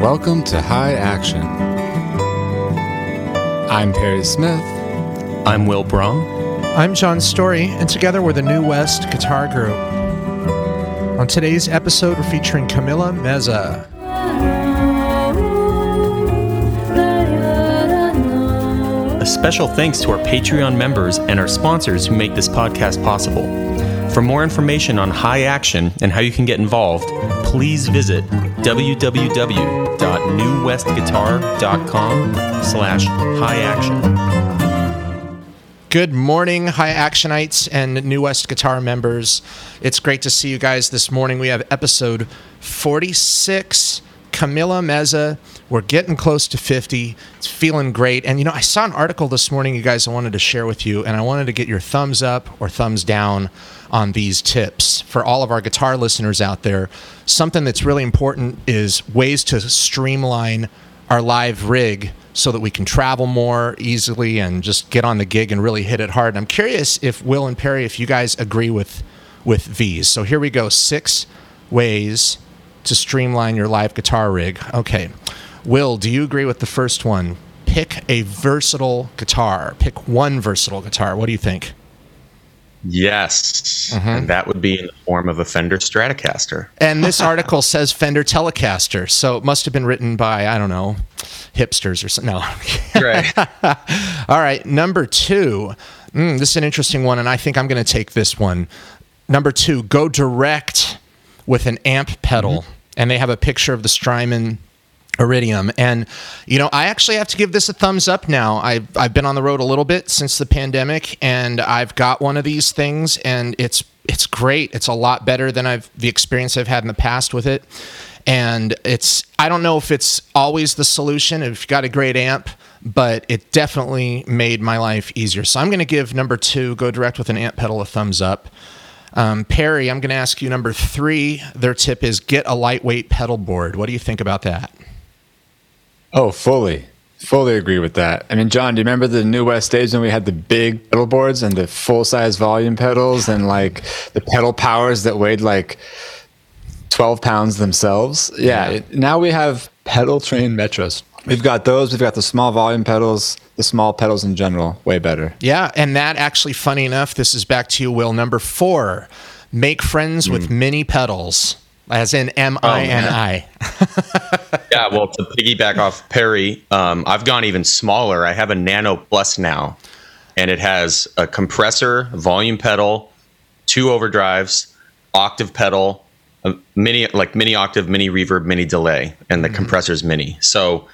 Welcome to High Action. I'm Perry Smith. I'm Will Brahm. I'm John Storie, and together we're the New West Guitar Group. On today's episode, we're featuring Camila Meza. A special thanks to our Patreon members and our sponsors who make this podcast possible. For more information on High Action and how you can get involved, please visit www.newwestguitar.com slash high action. Good morning, High Actionites and New West Guitar members. It's great to see you guys this morning. We have episode 46. Camila Meza. We're getting close to 50. It's feeling great. And you know, I saw an article this morning, you guys, I wanted to share with you, and I wanted to get your thumbs up or thumbs down on these tips for all of our guitar listeners out there. Something that's really important is ways to streamline our live rig so that we can travel more easily and just get on the gig and really hit it hard. And I'm curious if Will and Perry, if you guys agree with with these. So here we go. Six ways to streamline your live guitar rig. Okay. Will, do you agree with the first one? Pick a versatile guitar. Pick one versatile guitar. What do you think? Yes, and that would be in the form of a Fender Stratocaster. And this article says Fender Telecaster, so it must have been written by I don't know hipsters or something. No. Right. All right, number two. Mm, this is an interesting one, and I think I'm going to take this one. Number two, go direct with an amp pedal, mm-hmm. and they have a picture of the Strymon Iridium. And, you know, I actually have to give this a thumbs up now. I've, I've been on the road a little bit since the pandemic, and I've got one of these things, and it's it's great. It's a lot better than I've the experience I've had in the past with it. And it's I don't know if it's always the solution if you've got a great amp, but it definitely made my life easier. So I'm going to give number two, go direct with an amp pedal, a thumbs up. Um, Perry, I'm going to ask you number three. Their tip is get a lightweight pedal board. What do you think about that? Oh, fully. Fully agree with that. I mean, John, do you remember the New West days when we had the big pedal boards and the full size volume pedals and like the pedal powers that weighed like 12 pounds themselves? Yeah. Yeah. now we have pedal train metros. We've got those. We've got the small volume pedals, the small pedals in general, way better. Yeah, and that actually, funny enough, this is back to you, Will. Number four, make friends with mini pedals, as in M I N I. yeah, well, to piggyback off Perry, um, I've gone even smaller. I have a Nano Plus now, and it has a compressor, volume pedal, two overdrives, octave pedal, a mini like mini octave, mini reverb, mini delay, and the compressor's mini. So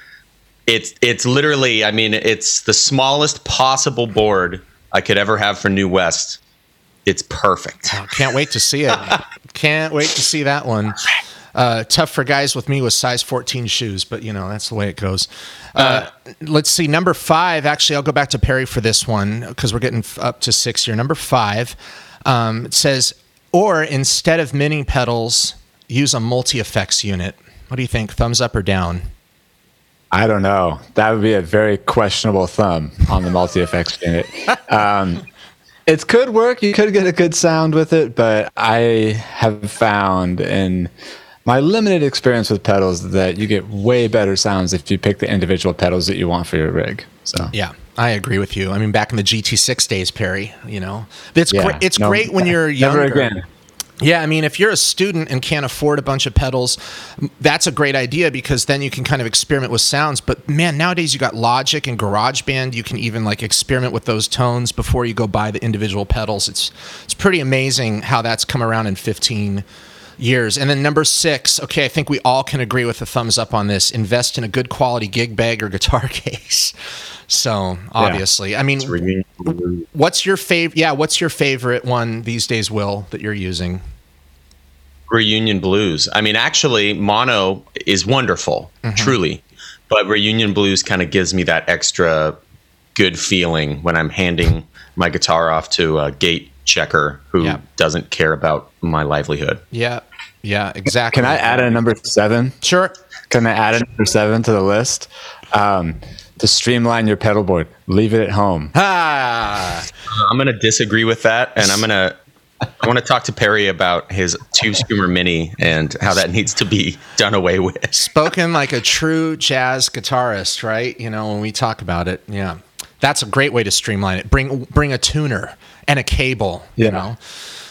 it's it's literally, I mean, it's the smallest possible board I could ever have for New West. It's perfect. Can't wait to see it. Can't wait to see that one. Uh, tough for guys with me with size 14 shoes, but you know, that's the way it goes. Uh, let's see. Number five, actually, I'll go back to Perry for this one because we're getting up to six here. Number five, um, it says, or instead of mini pedals, use a multi effects unit. What do you think? Thumbs up or down? I don't know. That would be a very questionable thumb on the multi effects unit. Um, it could work. You could get a good sound with it, but I have found in my limited experience with pedals that you get way better sounds if you pick the individual pedals that you want for your rig. So Yeah, I agree with you. I mean, back in the GT6 days, Perry, you know, it's Yeah, great. It's no, great when you're never younger. again. Yeah, I mean, if you're a student and can't afford a bunch of pedals, that's a great idea because then you can kind of experiment with sounds. But man, nowadays you got Logic and GarageBand. You can even like experiment with those tones before you go buy the individual pedals. It's it's pretty amazing how that's come around in 15 years. And then number six, okay, I think we all can agree with a thumbs up on this. Invest in a good quality gig bag or guitar case. So obviously, I mean, what's your favorite? Yeah, what's your favorite one these days, Will, that you're using? Reunion Blues. I mean, actually, mono is wonderful, mm-hmm. truly, but Reunion Blues kind of gives me that extra good feeling when I'm handing my guitar off to a gate checker who Yeah. doesn't care about my livelihood. Yeah, yeah, exactly. Can I add a number seven? Sure. Can I add a number seven to the list? Um, to streamline your pedal board, leave it at home. Ah, I'm going to disagree with that, and I'm going to I want to talk to Perry about his tube screamer mini and how that needs to be done away with. Spoken like a true jazz guitarist, right? You know, when we talk about it, yeah. That's a great way to streamline it. Bring bring a tuner and a cable, Yeah. you know.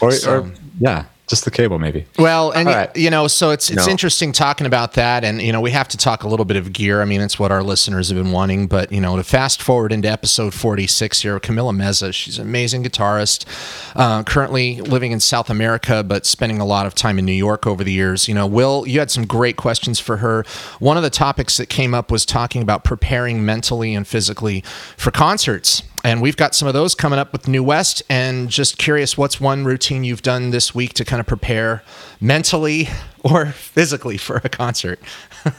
Or, So- or yeah, just the cable maybe. Well, and right. you know, so it's it's No. interesting talking about that, and you know, we have to talk a little bit of gear. I mean, it's what our listeners have been wanting. But you know, to fast forward into episode forty six here, Camila Meza, she's an amazing guitarist, uh, currently living in South America, but spending a lot of time in New York over the years. You know, Will, you had some great questions for her. One of the topics that came up was talking about preparing mentally and physically for concerts. And we've got some of those coming up with New West. And just curious, what's one routine you've done this week to kind of prepare mentally or physically for a concert?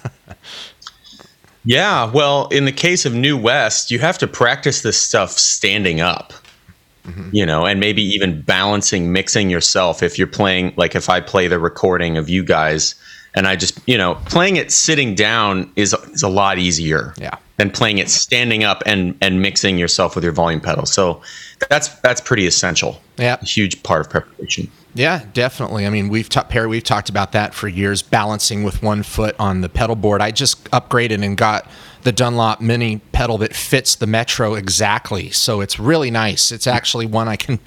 Yeah, well, in the case of New West, you have to practice this stuff standing up. Mm-hmm. You know, and maybe even balancing, mixing yourself. If you're playing, like if I play the recording of you guys, and I just, you know, playing it sitting down is is a lot easier. Yeah. Than playing it standing up and and mixing yourself with your volume pedal. So that's that's pretty essential. Yeah. A huge part of preparation. Yeah, definitely. I mean, we've talked, Perry, we've talked about that for years, balancing with one foot on the pedal board. I just upgraded and got the Dunlop mini pedal that fits the Metro exactly. So it's really nice. It's actually one I can,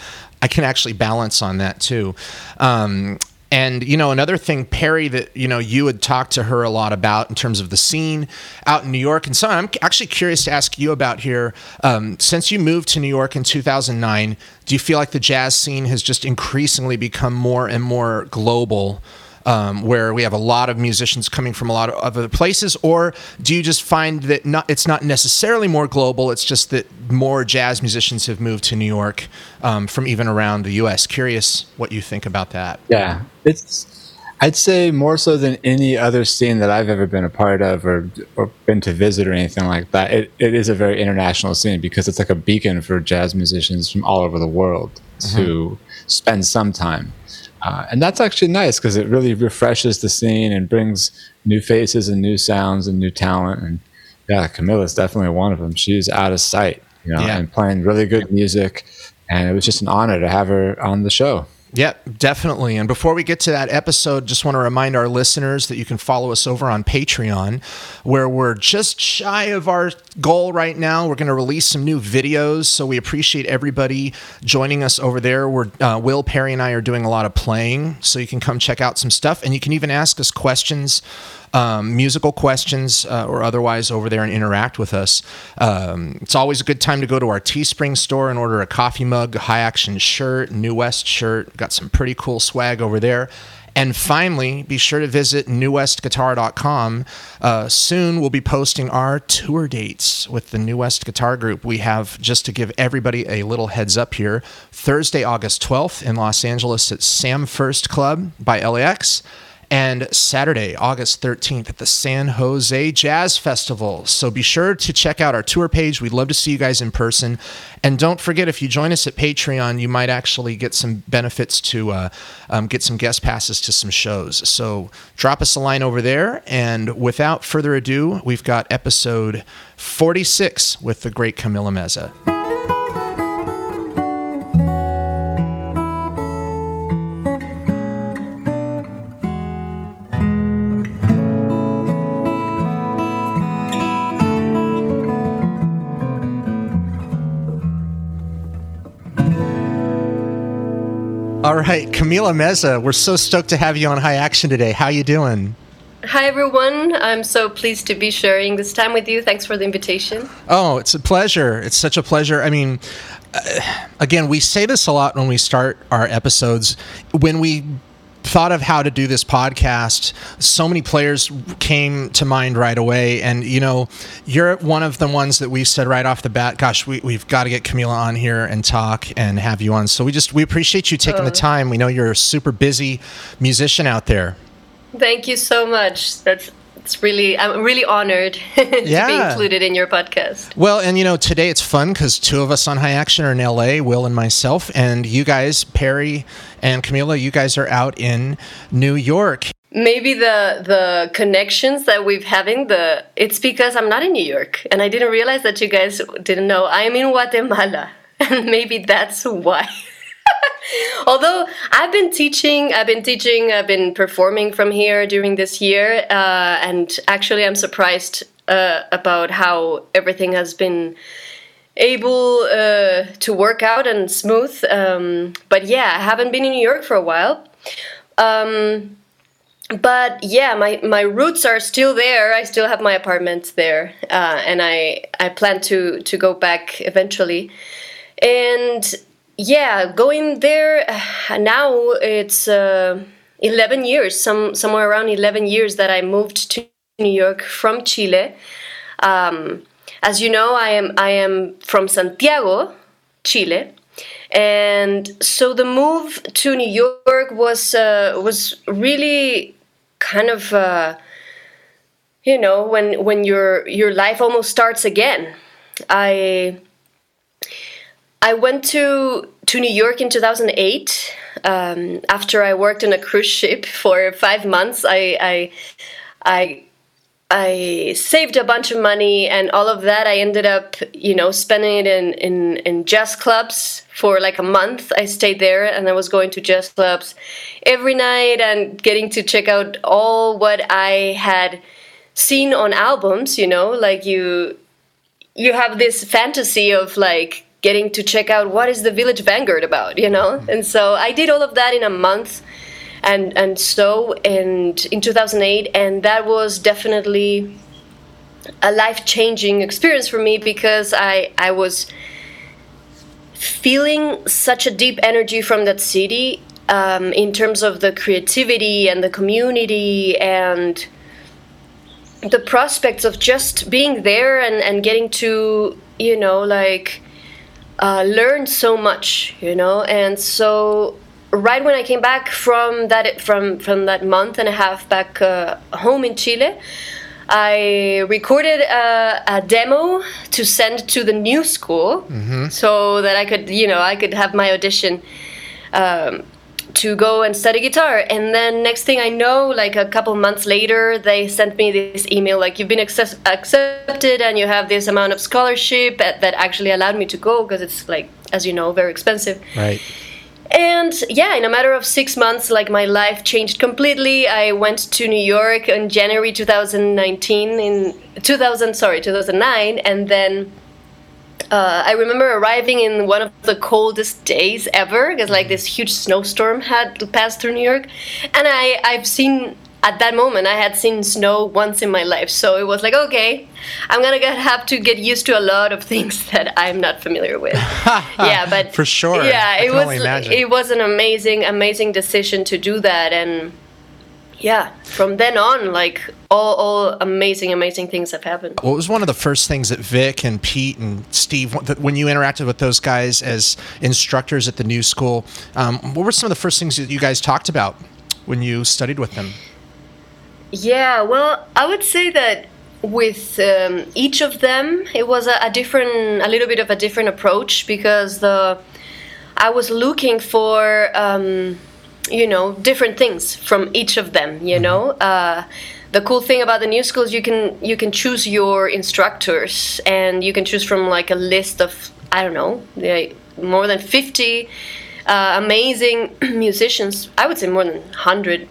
I can actually balance on that too. Um, and you know another thing, Perry, that you know you had talked to her a lot about in terms of the scene out in New York, and so I'm actually curious to ask you about here. Um, since you moved to New York in 2009, do you feel like the jazz scene has just increasingly become more and more global? Um, where we have a lot of musicians coming from a lot of other places, or do you just find that not, it's not necessarily more global? It's just that more jazz musicians have moved to New York um, from even around the U.S. Curious what you think about that. Yeah, it's. I'd say more so than any other scene that I've ever been a part of or or been to visit or anything like that. It, it is a very international scene because it's like a beacon for jazz musicians from all over the world to spend some time. Uh, and that's actually nice because it really refreshes the scene and brings new faces and new sounds and new talent. And yeah, Camila's definitely one of them. She's out of sight, you know, Yeah. and playing really good music. And it was just an honor to have her on the show. Yep, definitely. And before we get to that episode, just want to remind our listeners that you can follow us over on Patreon, where we're just shy of our goal right now. We're going to release some new videos, so we appreciate everybody joining us over there. We're uh, Will Perry and I are doing a lot of playing, so you can come check out some stuff, and you can even ask us questions um, musical questions uh, or otherwise over there and interact with us. Um, it's always a good time to go to our Teespring store and order a coffee mug, high action shirt, New West shirt. Got some pretty cool swag over there. And finally, be sure to visit newwestguitar.com. Uh, soon, we'll be posting our tour dates with the New West Guitar Group. We have, just to give everybody a little heads up here, Thursday, August 12th in Los Angeles at Sam First Club by LAX and Saturday, August 13th at the San Jose Jazz Festival. So be sure to check out our tour page. We'd love to see you guys in person. And don't forget, if you join us at Patreon, you might actually get some benefits to uh, um, get some guest passes to some shows. So drop us a line over there. And without further ado, we've got episode 46 with the great Camila Meza. Right, Camila Meza, we're so stoked to have you on High Action today. How you doing? Hi everyone, I'm so pleased to be sharing this time with you. Thanks for the invitation. Oh, it's a pleasure. It's such a pleasure. I mean, uh, again, we say this a lot when we start our episodes. When we thought of how to do this podcast, so many players came to mind right away. And, you know, you're one of the ones that we said right off the bat, gosh, we, we've got to get Camila on here and talk and have you on. So we just, we appreciate you taking the uh. time. We know you're a super busy musician out there. Thank you so much. That's it's really I'm really honored to be included in your podcast. Well, and you know, today it's fun because two of us on High Action are in LA, Will and myself, and you guys, Perry and Camila, you guys are out in New York. Maybe the the connections that we've having the it's because I'm not in New York and I didn't realize that you guys didn't know I'm in Guatemala and maybe that's why. Although I've been teaching, I've been teaching, I've been performing from here during this year, uh, and actually, I'm surprised uh, about how everything has been able uh, to work out and smooth. Um, but yeah, I haven't been in New York for a while. Um, but yeah, my, my roots are still there. I still have my apartment there, uh, and I I plan to to go back eventually. And yeah, going there now it's uh, 11 years, some somewhere around 11 years that I moved to New York from Chile. Um, as you know, I am I am from Santiago, Chile, and so the move to New York was uh, was really kind of uh, you know when when your your life almost starts again. I I went to to New York in 2008 um, after I worked on a cruise ship for five months. I I, I I saved a bunch of money and all of that I ended up, you know, spending it in, in, in jazz clubs for like a month. I stayed there and I was going to jazz clubs every night and getting to check out all what I had seen on albums, you know, like you you have this fantasy of like getting to check out what is the Village Vanguard about, you know? And so I did all of that in a month and and so and in 2008 and that was definitely a life-changing experience for me because I I was feeling such a deep energy from that city um, in terms of the creativity and the community and the prospects of just being there and, and getting to you know like uh, learn so much you know and so right when I came back from that from from that month and a half back uh, home in Chile, I recorded a, a, demo to send to the new school mm-hmm. so that I could you know I could have my audition. Um, to go and study guitar. And then next thing i know like a couple months later they sent me this email like you've been access- accepted and you have this amount of scholarship that, that actually allowed me to go because it's like as you know very expensive. Right. And yeah, in a matter of six months, like my life changed completely. I went to New York in January 2019, in 2000, sorry, 2009, and then uh, I remember arriving in one of the coldest days ever because like this huge snowstorm had passed through New York, and I I've seen at that moment I had seen snow once in my life, so it was like okay, I'm gonna get, have to get used to a lot of things that I'm not familiar with. yeah, but for sure. Yeah, it was it was an amazing amazing decision to do that, and yeah, from then on, like all, all amazing, amazing things have happened. What was one of the first things that Vic and Pete and Steve, when you interacted with those guys as instructors at the new school, um, what were some of the first things that you guys talked about when you studied with them? Yeah, well, I would say that with um, each of them, it was a, a, different, a little bit of a different approach because the I was looking for, um, you know, different things from each of them. You mm-hmm. know, uh, the cool thing about the new schools, you can you can choose your instructors, and you can choose from like a list of I don't know, more than fifty uh, amazing musicians. I would say more than hundred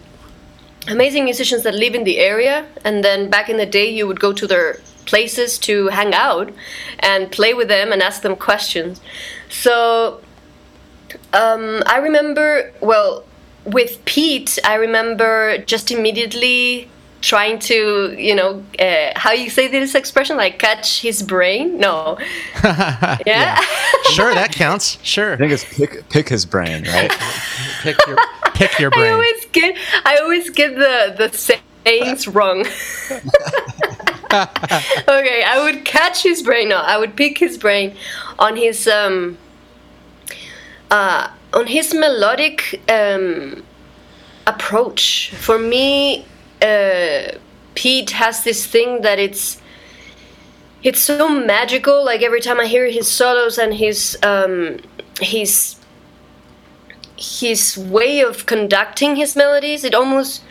amazing musicians that live in the area and then back in the day you would go to their places to hang out and play with them and ask them questions so um, i remember well with pete i remember just immediately trying to you know uh, how you say this expression like catch his brain? No. Yeah, yeah. sure that counts. Sure. I think it's pick, pick his brain right? Pick your pick your brain. i always get i always get the the sayings wrong. Okay i would catch his brain no i would pick his brain on his um uh on his melodic um approach for me uh, Pete has this thing that it's it's so magical. Like every time I hear his solos and his um, his his way of conducting his melodies, it almost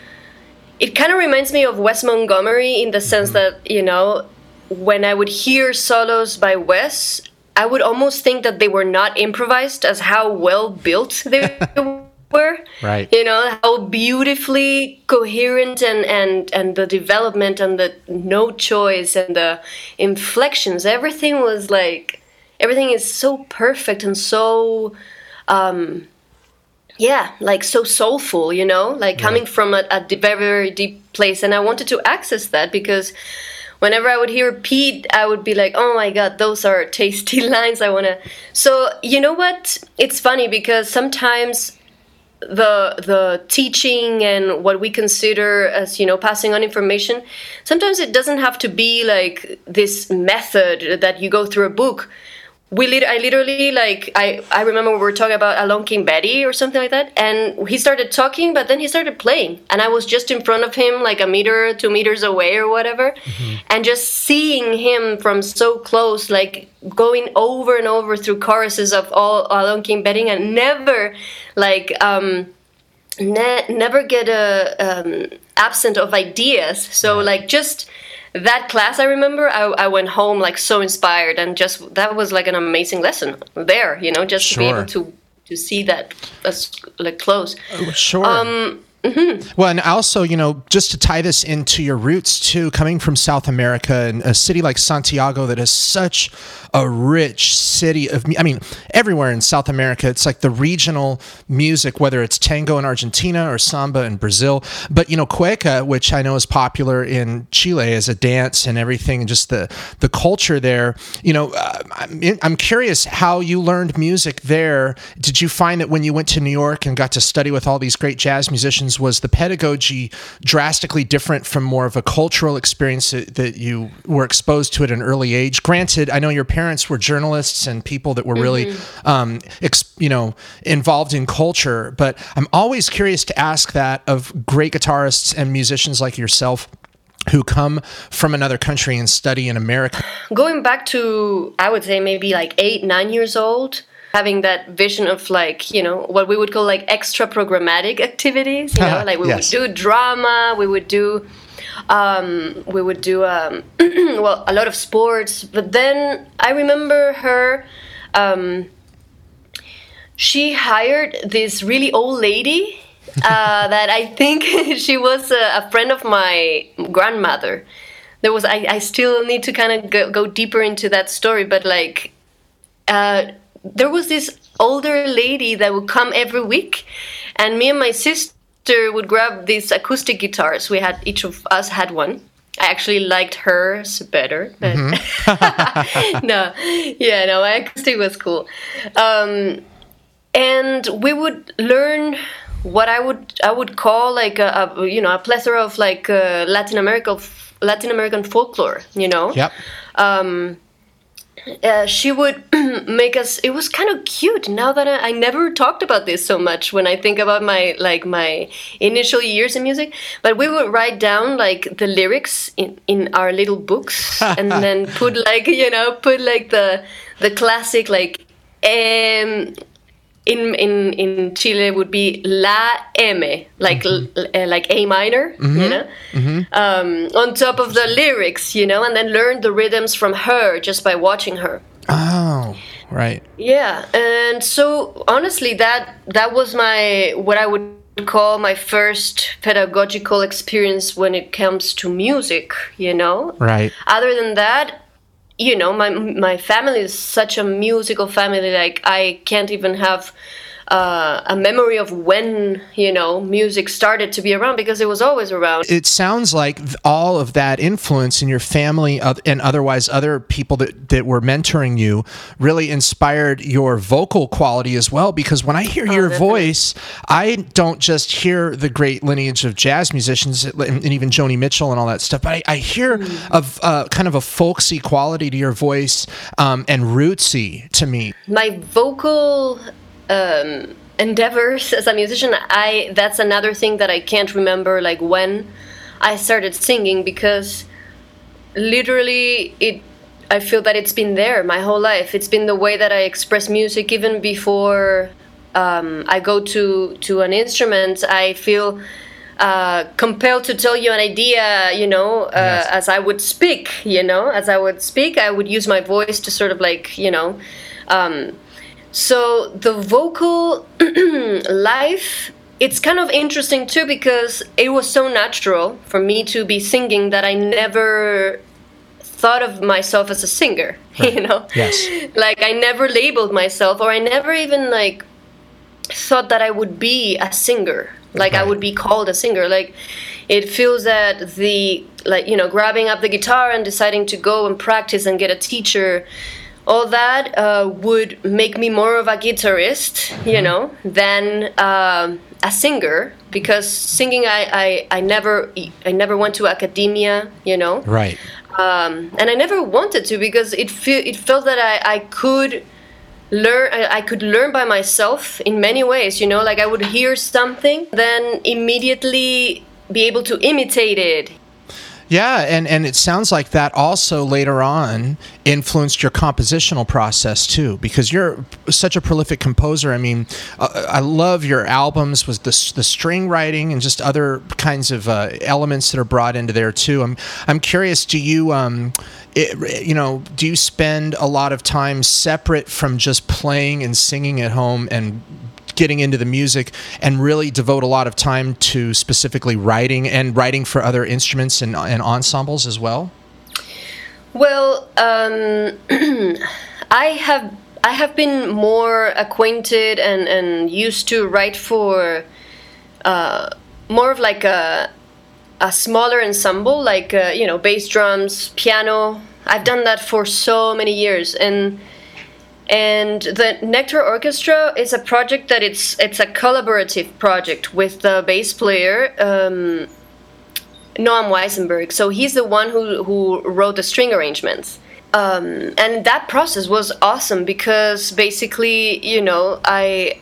it kind of reminds me of Wes Montgomery in the sense mm-hmm. that you know when I would hear solos by Wes, I would almost think that they were not improvised as how well built they were. Right. You know how beautifully coherent and and and the development and the no choice and the inflections. Everything was like everything is so perfect and so. Um, yeah like so soulful you know like coming from a, a very very deep place and i wanted to access that because whenever i would hear pete i would be like oh my god those are tasty lines i want to so you know what? It's funny because sometimes the the teaching and what we consider as you know passing on information sometimes it doesn't have to be like this method that you go through a book we lit- I literally like I I remember we were talking about Along Came Betty or something like that, and he started talking, but then he started playing, and I was just in front of him, like a meter, two meters away or whatever, and just seeing him from so close, like going over and over through choruses of all Along Came Betty, and never like um ne- never get a um, absent of ideas. So like just that class, I remember I, I went home like so inspired and just that was like an amazing lesson there. You know, just to be able to to see that as like close. Sure. Um, Well, and also, you know, just to tie this into your roots too, coming from South America and a city like Santiago that is such a rich city of, I mean, everywhere in South America, it's like the regional music, whether it's tango in Argentina or samba in Brazil. But, you know, cueca, which I know is popular in Chile as a dance and everything, and just the, the culture there, you know, uh, I'm, I'm curious how you learned music there. Did you find that when you went to New York and got to study with all these great jazz musicians, was the pedagogy drastically different from more of a cultural experience that, you were exposed to at an early age? Granted, I know your parents were journalists and people that were really, um, ex, you know, involved in culture, but I'm always curious to ask that of great guitarists and musicians like yourself who come from another country and study in America. going back to I would say maybe like eight, nine years old, having that vision of like, you know, what we would call like extra programmatic activities. You know, like we Yes. would do drama, we would do um, we would do um, well a lot of sports. But then I remember her um, she hired this really old lady uh, that I think she was a, a friend of my grandmother. There was I, I still need to kind of go, go deeper into that story, but like uh, there was this older lady that would come every week, and me and my sister would grab these acoustic guitars. We had each of us had one. I actually liked hers better. But no, yeah, no, my acoustic was cool. Um, and we would learn what I would I would call like a, a you know a plethora of like uh, Latin American Latin American folklore. You know. Yep. Uh, she would make us it was kind of cute now that I, I never talked about this so much when i think about my like my initial years in music but we would write down like the lyrics in, in our little books and then put like you know put like the the classic like um in in in Chile would be la m like l- uh, like A minor, you know, um, on top of the lyrics, you know, and then learn the rhythms from her just by watching her. Oh, right. Yeah, and so honestly, that that was my what I would call my first pedagogical experience when it comes to music. You know, Right. other than that you know my my family is such a musical family like i can't even have uh, a memory of when you know music started to be around because it was always around It sounds like all of that influence in your family and otherwise other people that, that were mentoring you really inspired your vocal quality as well. Because when I hear your definitely. voice, I don't just hear the great lineage of jazz musicians and, even Joni Mitchell and all that stuff, but I, I hear of uh, kind of a folksy quality to your voice um, and rootsy to me. my vocal um, endeavors as a musician i that's another thing that i can't remember like when i started singing because literally it i feel that it's been there my whole life it's been the way that i express music even before um, i go to to an instrument i feel uh, compelled to tell you an idea, you know, uh, Yes. as I would speak, you know, as I would speak, I would use my voice to sort of like, you know. Um, so the vocal life, it's kind of interesting too because it was so natural for me to be singing that I never thought of myself as a singer, you know. Yes. Like I never labeled myself or I never even like thought that I would be a singer. Like I would be called a singer. Like it feels that the like you know grabbing up the guitar and deciding to go and practice and get a teacher all that uh, would make me more of a guitarist you know than um, a singer because singing I, I, I never I never went to academia you know? Right. um, and I never wanted to because it fe- it felt that I, I could learn I, I could learn by myself in many ways you know? Like I would hear something then immediately be able to imitate it Yeah, and, and it sounds like that also later on influenced your compositional process too, because you're such a prolific composer. I mean, uh, I love your albums with the, the string writing and just other kinds of uh, elements that are brought into there too. I'm I'm curious. Do you um, it, you know, do you spend a lot of time separate from just playing and singing at home and getting into the music and really devote a lot of time to specifically writing and writing for other instruments and, and ensembles as well? Well, um, I have I have been more acquainted and, and used to write for uh, more of like a a smaller ensemble, like uh, you know bass drums, piano. I've done that for so many years, and and the Nectar Orchestra is a project that it's it's a collaborative project with the bass player. Um, Noam Wiesenberg. So he's the one who, who wrote the string arrangements. Um, and that process was awesome because basically, you know, I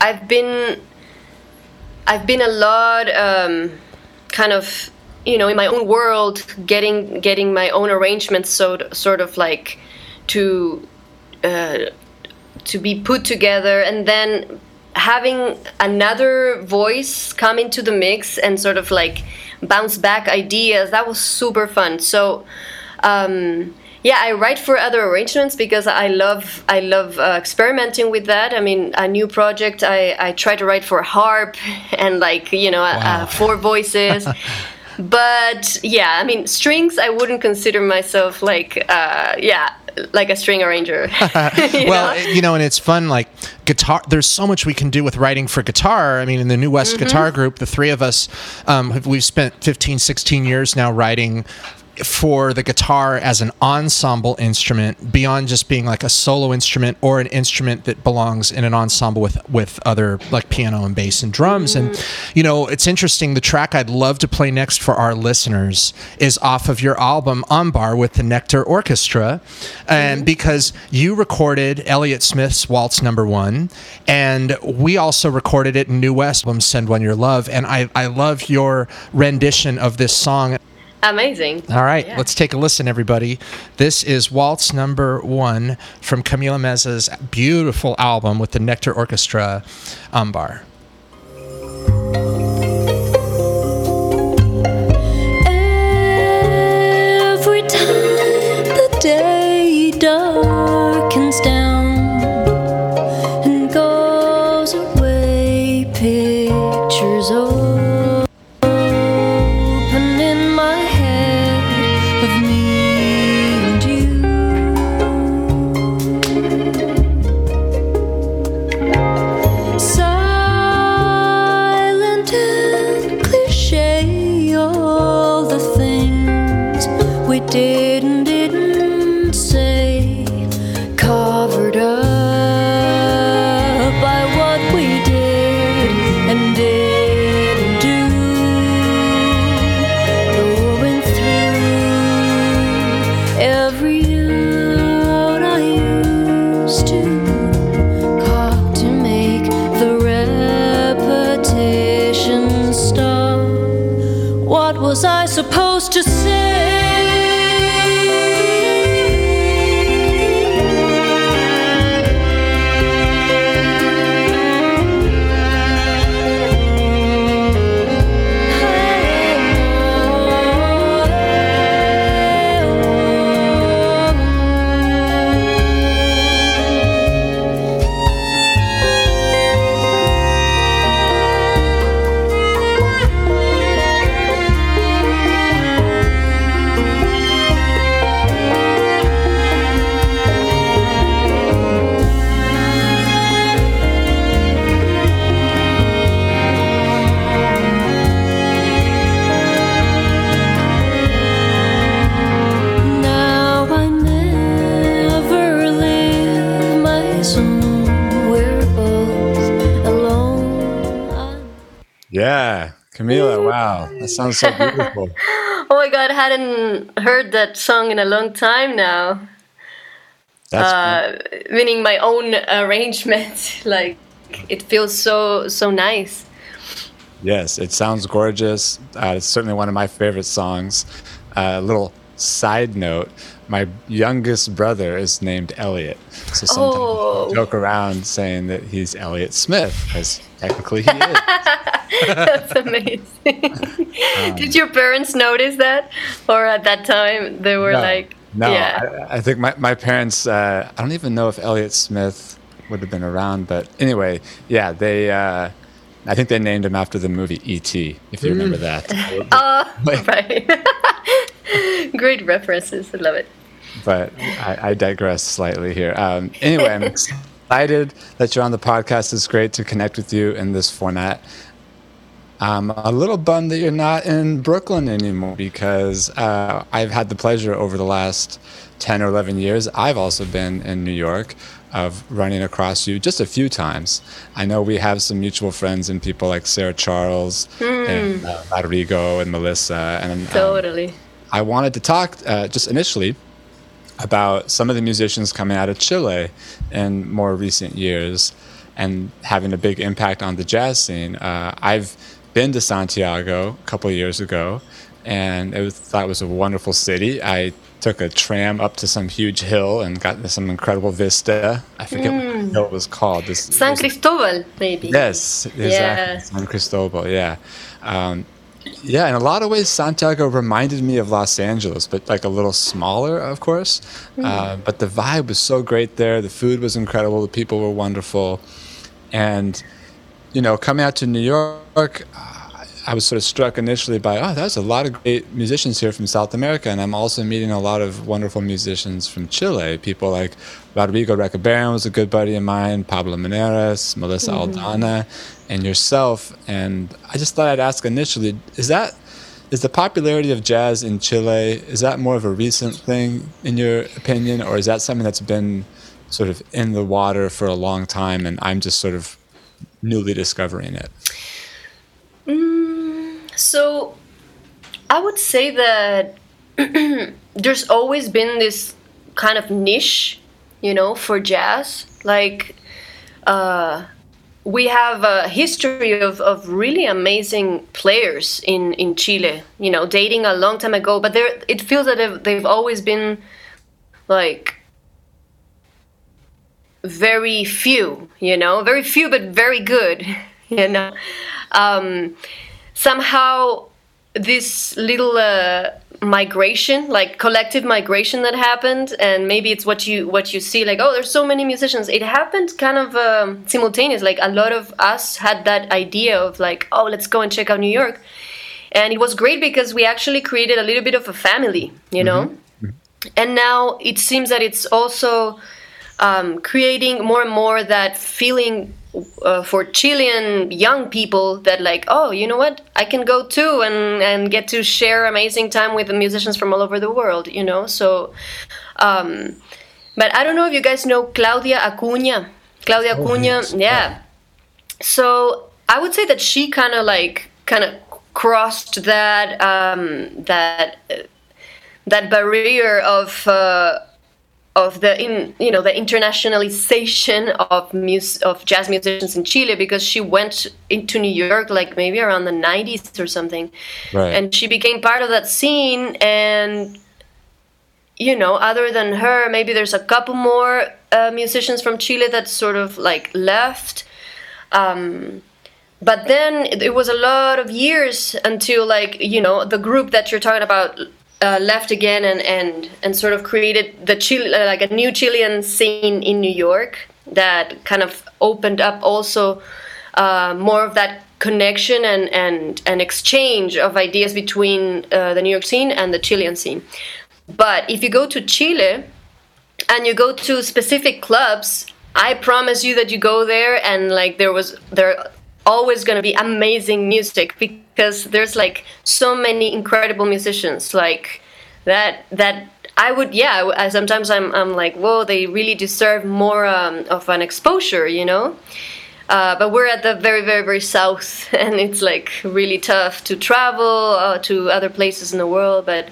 I've been I've been a lot um, kind of you know in my own world getting getting my own arrangements so sort of like to uh, to be put together and then having another voice come into the mix and sort of like bounce back ideas that was super fun. So um, yeah i write for other arrangements because i love i love uh, experimenting with that. I mean a new project i i try to write for harp and like you know Wow. uh, four voices. But yeah i mean strings i wouldn't consider myself like uh, yeah like a string arranger you well, know? you know, and it's fun. Like guitar, there's so much we can do with writing for guitar. I mean, in the New West Guitar Group, the three of us, um, have- we've spent 15, 16 years now writing for the guitar as an ensemble instrument beyond just being like a solo instrument or an instrument that belongs in an ensemble with with other like piano and bass and drums. And mm-hmm. you know it's interesting the track I'd love to play next for our listeners is off of your album Ámbar with the Nectar Orchestra. And mm-hmm. because you recorded Elliott Smith's Waltz number 1 and we also recorded it in New West album Send One Your Love. And I I love your rendition of this song amazing all right, Yeah. let's take a listen, everybody. This is Waltz number one from Camila Meza's beautiful album with the Nectar Orchestra, Ámbar. Every time the day darkens down that sounds so beautiful. Oh my god, I hadn't heard that song in a long time now. That's Uh, meaning my own arrangement. Like it feels so so nice. Yes, it sounds gorgeous. Uh, it's certainly one of my favorite songs. A little side note my youngest brother is named Elliot. So sometimes Oh. I joke around saying that he's Elliot Smith, because technically he is. That's amazing. Did your parents notice that, or at that time they were no, like, no yeah, I, I think my, my parents, uh, I don't even know if Elliot Smith would have been around, but anyway, yeah, they, uh, I think they named him after the movie E.T., if you remember that. oh, Wait. right. Great references. I love it. but I, I digress slightly here. Um, anyway, I'm excited that you're on the podcast. It's great to connect with you in this format. I'm a little bummed that you're not in Brooklyn anymore because uh, I've had the pleasure over the last 10 or 11 years. I've also been in New York of running across you just a few times. I know we have some mutual friends and people like Sarah Charles and uh, Rodrigo and Melissa. And um, Totally. I wanted to talk uh, just initially about some of the musicians coming out of Chile in more recent years and having a big impact on the jazz scene. Uh, I've been to Santiago a couple of years ago, and it was, thought it was a wonderful city. I took a tram up to some huge hill and got some incredible vista. I forget what the hill was called. This, San this- Cristobal, maybe. Yes, exactly. Yeah. San Cristobal, yeah. Um, yeah, in a lot of ways, Santiago reminded me of Los Angeles, but like a little smaller, of course. Uh, but the vibe was so great there. The food was incredible. The people were wonderful. And, you know, coming out to New York, I was sort of struck initially by, oh, there's a lot of great musicians here from South America. And I'm also meeting a lot of wonderful musicians from Chile. People like Rodrigo Recabarren was a good buddy of mine, Pablo Menares, Melissa mm-hmm. Aldana, and yourself. And I just thought I'd ask initially, is that is the popularity of jazz in Chile is that more of a recent thing in your opinion or is that something that's been sort of in the water for a long time and I'm just sort of newly discovering it? Mm, So, I would say that there's always been this kind of niche, you know, for jazz. Like, uh, we have a history of, of really amazing players in, in Chile, you know, dating a long time ago, but there it feels that they've, they've always been like very few, you know, very few, but very good, you know. Um, somehow, this little uh, migration, like collective migration that happened, and maybe it's what you what you see, like oh, there's so many musicians. It happened kind of um, simultaneous. Like a lot of us had that idea of like oh, let's go and check out New York, and it was great because we actually created a little bit of a family, you know. And now it seems that it's also um, creating more and more that feeling uh, for Chilean young people that like, oh, you know what, I can go too and and get to share amazing time with the musicians from all over the world, you know. So, um, but I don't know if you guys know Claudia Acuña. Claudia Acuña, yes. yeah. So I would say that she kind of like kind of crossed that um, that uh, that barrier of uh, of the in you know the internationalization of mus- of jazz musicians in Chile because she went into New York like maybe around the 90s or something Right. and she became part of that scene and you know other than her maybe there's a couple more uh, musicians from Chile that sort of like left um, but then it, it was a lot of years until like you know the group that you're talking about uh, left again and, and and sort of created the Chile uh, like a new Chilean scene in New York that kind of opened up also uh, more of that connection and and and exchange of ideas between uh, the New York scene and the Chilean scene. But if you go to Chile and you go to specific clubs, I promise you that you go there and like there was there always going to be amazing music because there's like so many incredible musicians like that that I would yeah I, sometimes I'm I'm like whoa they really deserve more um, of an exposure you know Uh, but we're at the very, very, very south, and it's like really tough to travel uh, to other places in the world. But,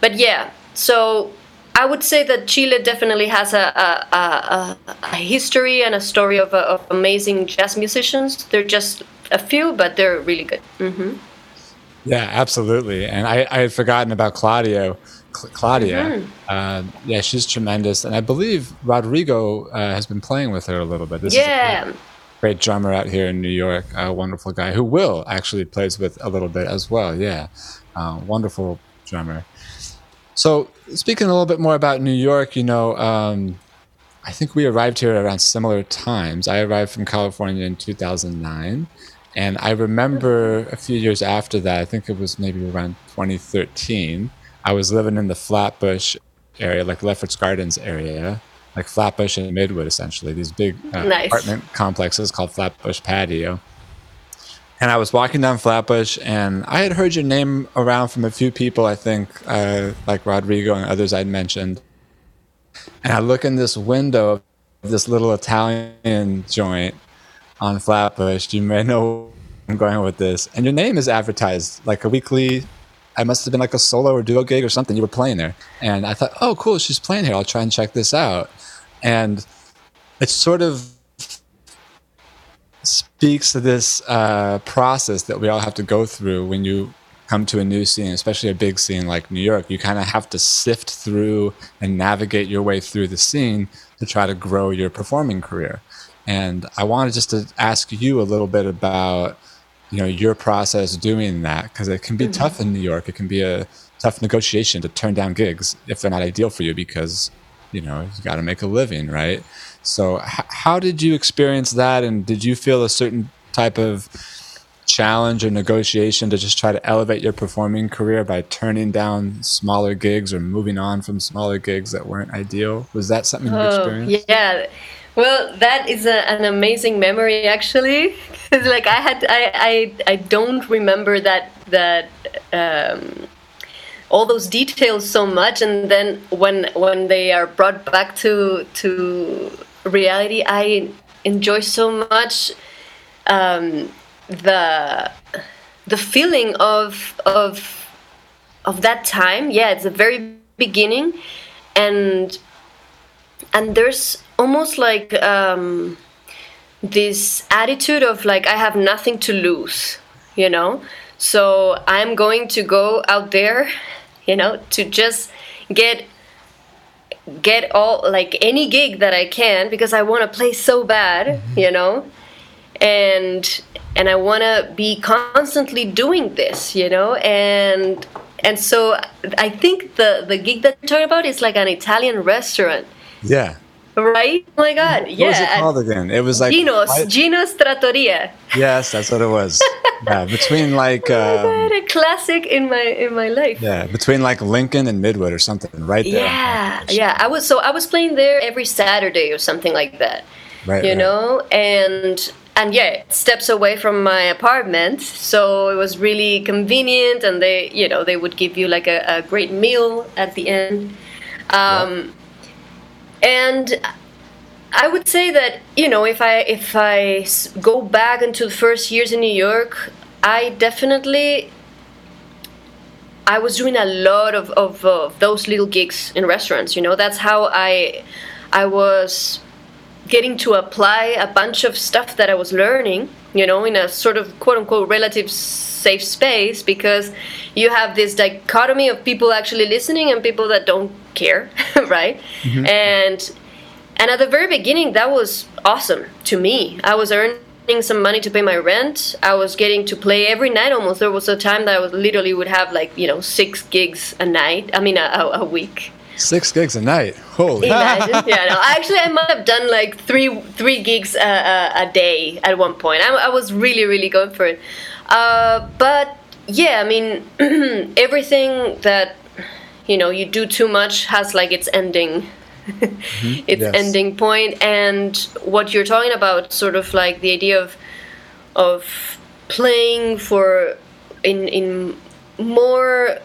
but yeah. So I would say that Chile definitely has a, a, a, a history and a story of, of amazing jazz musicians. They're just a few, but they're really good. hmm Yeah, absolutely. And I, I had forgotten about Claudio. Cl- Claudia, Mm-hmm. uh, yeah, she's tremendous, and I believe Rodrigo uh, has been playing with her a little bit. This is a Yeah. great, great drummer out here in New York, a wonderful guy who Will actually plays with a little bit as well. Yeah, uh, wonderful drummer. So speaking a little bit more about New York, you know, um, I think we arrived here around similar times. I arrived from California in 2009. And I remember a few years after that, I think it was maybe around 2013, I was living in the Flatbush area, like Lefferts Gardens area, like Flatbush and Midwood, essentially, these big uh, Nice. apartment complexes called Flatbush Patio. And I was walking down Flatbush, and I had heard your name around from a few people, I think, uh, like Rodrigo and others I'd mentioned. And I look in this window of this little Italian joint on Flatbush. You may know I'm going with this. And your name is advertised like a weekly, I must have been like a solo or duo gig or something. You were playing there. And I thought, oh, cool, she's playing here. I'll try and check this out. And it sort of speaks to this uh, process that we all have to go through when you come to a new scene, especially a big scene like New York. You kind of have to sift through and navigate your way through the scene to try to grow your performing career. And I wanted just to ask you a little bit about, you know, your process doing that because it can be mm-hmm. tough in New York. It can be a tough negotiation to turn down gigs if they're not ideal for you because, you know, you got to make a living, right? So, h- how did you experience that? And did you feel a certain type of challenge or negotiation to just try to elevate your performing career by turning down smaller gigs or moving on from smaller gigs that weren't ideal? Was that something you Oh, experienced? yeah. Well, that is a, an amazing memory, actually. 'Cause, like I had, I, I, I don't remember that that um, all those details so much, and then when when they are brought back to to reality, I enjoy so much um, the the feeling of of of that time. Yeah, it's the very beginning, and and there's almost like um, this attitude of like I have nothing to lose, you know. So I'm going to go out there, you know, to just get get all like any gig that I can because I want to play so bad, you know, and and I want to be constantly doing this, you know, and and so I think the the gig that you're talking about is like an Italian restaurant, Yeah. Right? Oh my god, What yeah. was it called again? It was like Gino's, Why- Gino's Trattoria. Yes, that's what it was. yeah, between like um, What a classic in my in my life. yeah, between like Lincoln and Midwood or something, right there. Yeah, yeah. I was so I was playing there every Saturday or something like that. Right, You right. know, and and yeah, steps away from my apartment, so it was really convenient. And they, you know, they would give you like a, a great meal at the end. Um, And I would say that you know, if I if I go back into the first years in New York, I definitely I was doing a lot of, of uh, those little gigs in restaurants. You know, that's how I I was getting to apply a bunch of stuff that I was learning. You know, in a sort of quote unquote relative safe space because you have this dichotomy of people actually listening and people that don't care, right? And and at the very beginning, that was awesome to me. I was earning some money to pay my rent. I was getting to play every night almost. There was a time that I was literally would have like you know six gigs a night. I mean a, a, a week. Six gigs a night. Holy. Imagine. yeah, no. Actually, I might have done like three three gigs a, a, a day at one point. I, I was really really going for it. Uh, but yeah, I mean everything that you know you do too much has like its ending. Mm-hmm. its Yes. ending point and what you're talking about sort of like the idea of of playing for in in more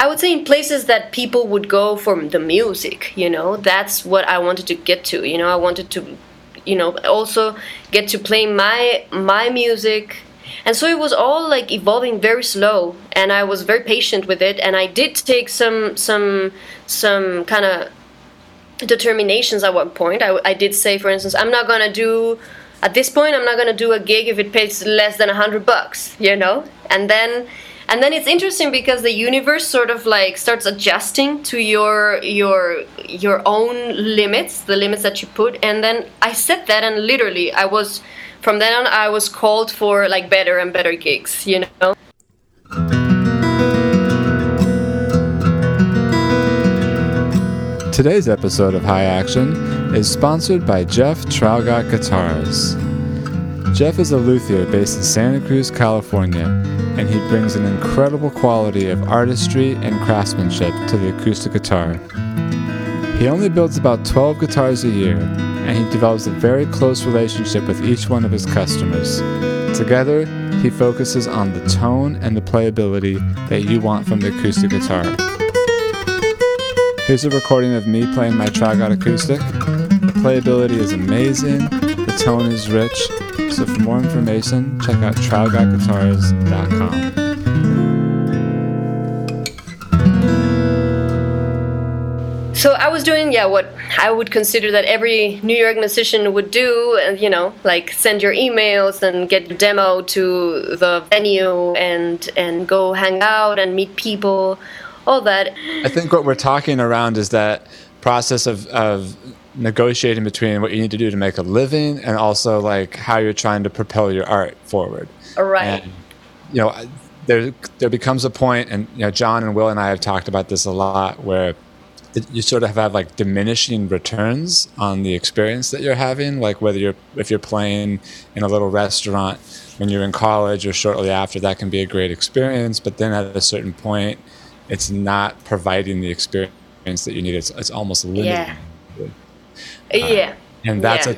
I would say in places that people would go for the music, you know, that's what I wanted to get to. You know, I wanted to you know also get to play my my music and so it was all like evolving very slow and i was very patient with it and i did take some some some kind of determinations at one point. I, I did say for instance i'm not gonna do at this point i'm not gonna do a gig if it pays less than a hundred bucks you know? And then and then it's interesting because the universe sort of like starts adjusting to your your your own limits the limits that you put and then i said that and literally i was from then on i was called for like better and better gigs you know Today's episode of High Action is sponsored by Jeff Traugott Guitars. Jeff is a luthier based in Santa Cruz, California, and he brings an incredible quality of artistry and craftsmanship to the acoustic guitar. He only builds about 12 guitars a year, and he develops a very close relationship with each one of his customers. Together, he focuses on the tone and the playability that you want from the acoustic guitar. Here's a recording of me playing my Traugott acoustic. The playability is amazing, the tone is rich, so for more information, check out traugottguitars.com. so i was doing yeah what i would consider that every new york musician would do and you know like send your emails and get demo to the venue and and go hang out and meet people all that I think what we're talking around is that process of, of negotiating between what you need to do to make a living and also like how you're trying to propel your art forward. right And, you know, there there becomes a point, and you know, John and Will and I have talked about this a lot, where it, you sort of have like diminishing returns on the experience that you're having. Like whether you're if you're playing in a little restaurant when you're in college or shortly after, that can be a great experience. But then at a certain point, it's not providing the experience that you need. It's it's almost limiting. yeah uh, uh, yeah and that's Yeah.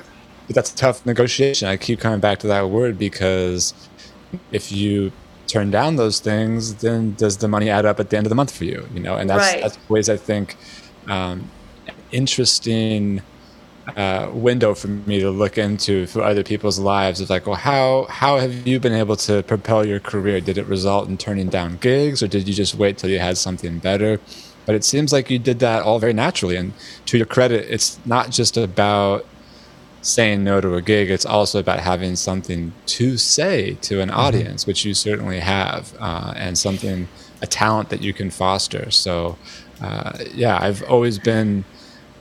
a that's a tough negotiation. I keep coming back to that word because if you turn down those things, then does the money add up at the end of the month for you? You know, and that's Right. that's ways I think um, interesting uh, window for me to look into for other people's lives. It's like, well, how how have you been able to propel your career? Did it result in turning down gigs, or did you just wait till you had something better? But it seems like you did that all very naturally. And to your credit, it's not just about saying no to a gig. It's also about having something to say to an audience, which you certainly have, uh, and something, a talent that you can foster. So, uh, yeah, I've always been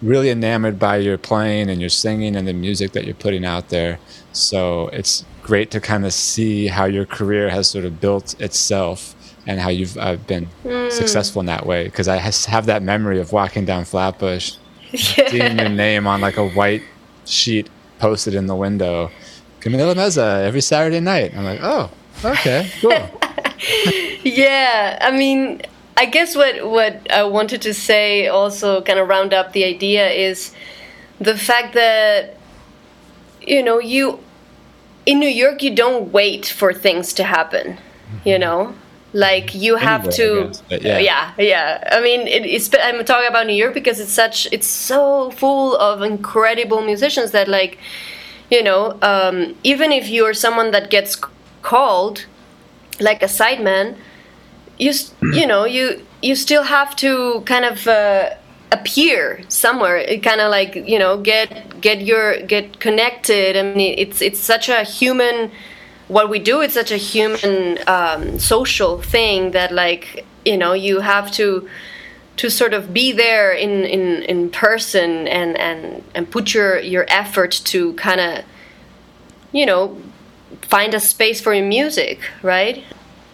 really enamored by your playing and your singing and the music that you're putting out there. So it's great to kind of see how your career has sort of built itself and how you've uh, been successful in that way. Because I has- have that memory of walking down Flatbush, seeing your name on like a white sheet posted in the window. Camila Meza every Saturday night. I'm like, oh, okay, cool. Yeah, I mean, I guess what what I wanted to say also kind of round up the idea is the fact that you know you in New York you don't wait for things to happen, you know. Like you have to, guess, yeah. yeah, yeah. I mean, it, it's, I'm talking about New York because it's such, it's so full of incredible musicians that, like, you know, um, even if you're someone that gets called, like a sideman, you you know you you still have to kind of uh, appear somewhere. Kind of like you know get get your get connected. I mean it's it's such a human what we do it's such a human um, social thing that like you know you have to to sort of be there in in in person and and and put your your effort to kind of you know find a space for your music right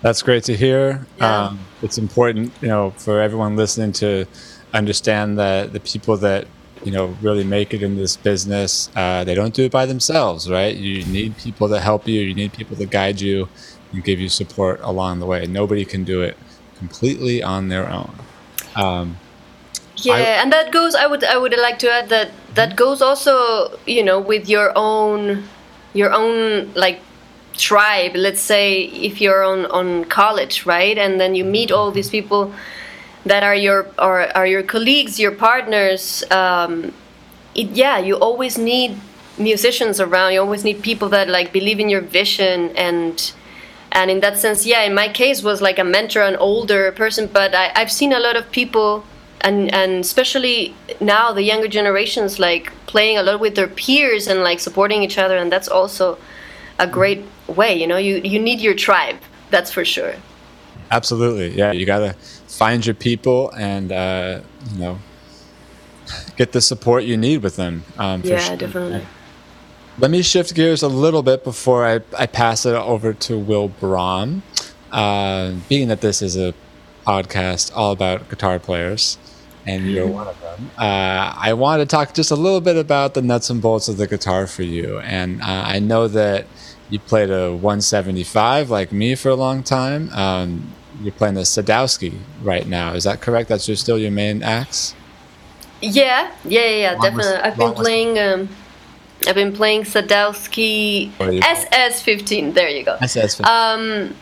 That's great to hear. Yeah. Um, it's important, you know, for everyone listening to understand that the people that you know really make it in this business, uh, they don't do it by themselves, right? You need people to help you. You need people to guide you and give you support along the way. Nobody can do it completely on their own. Um, Yeah, and that goes. I would I would like to add that that goes also, you know, with your own your own like tribe. Let's say if you're on on college, right, and then you meet all these people that are your are, are your colleagues, your partners. Um, it, yeah, you always need musicians around. You always need people that like believe in your vision and and in that sense, yeah, in my case was like a mentor, an older person. But I, I've seen a lot of people, and and especially now the younger generations, like playing a lot with their peers and like supporting each other, and that's also a great way. You know, you you need your tribe. That's for sure. Absolutely. Yeah. You got to find your people and, uh, you know, get the support you need with them. Um, for Yeah, sure. definitely. Let me shift gears a little bit before I, I pass it over to Will Brahm. Uh, being that this is a podcast all about guitar players, and you're one of them, uh, I want to talk just a little bit about the nuts and bolts of the guitar for you. And uh, I know that you played a 175 like me for a long time. Um, you're playing the Sadowski right now. Is that correct? That's your, still your main axe? Yeah, yeah, yeah, yeah Long was- definitely. I've been playing. Um, I've been playing Sadowski What do you- SS15. There you go. SS. Um,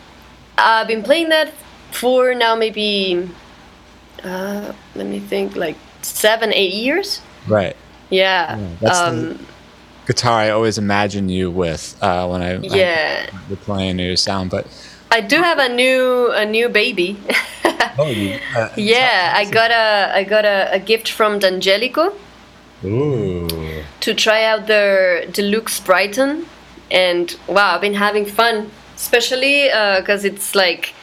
I've been playing that for now maybe. Uh, let me think, like seven, eight years. right. Yeah. Yeah, that's the- um, guitar I always imagine you with uh, when I Yeah. I, you're playing your sound. But I do have a new a new baby. oh, you, uh, yeah, I got a I got a, a gift from D'Angelico ooh, to try out their deluxe Brighton, and wow, I've been having fun, especially because it's like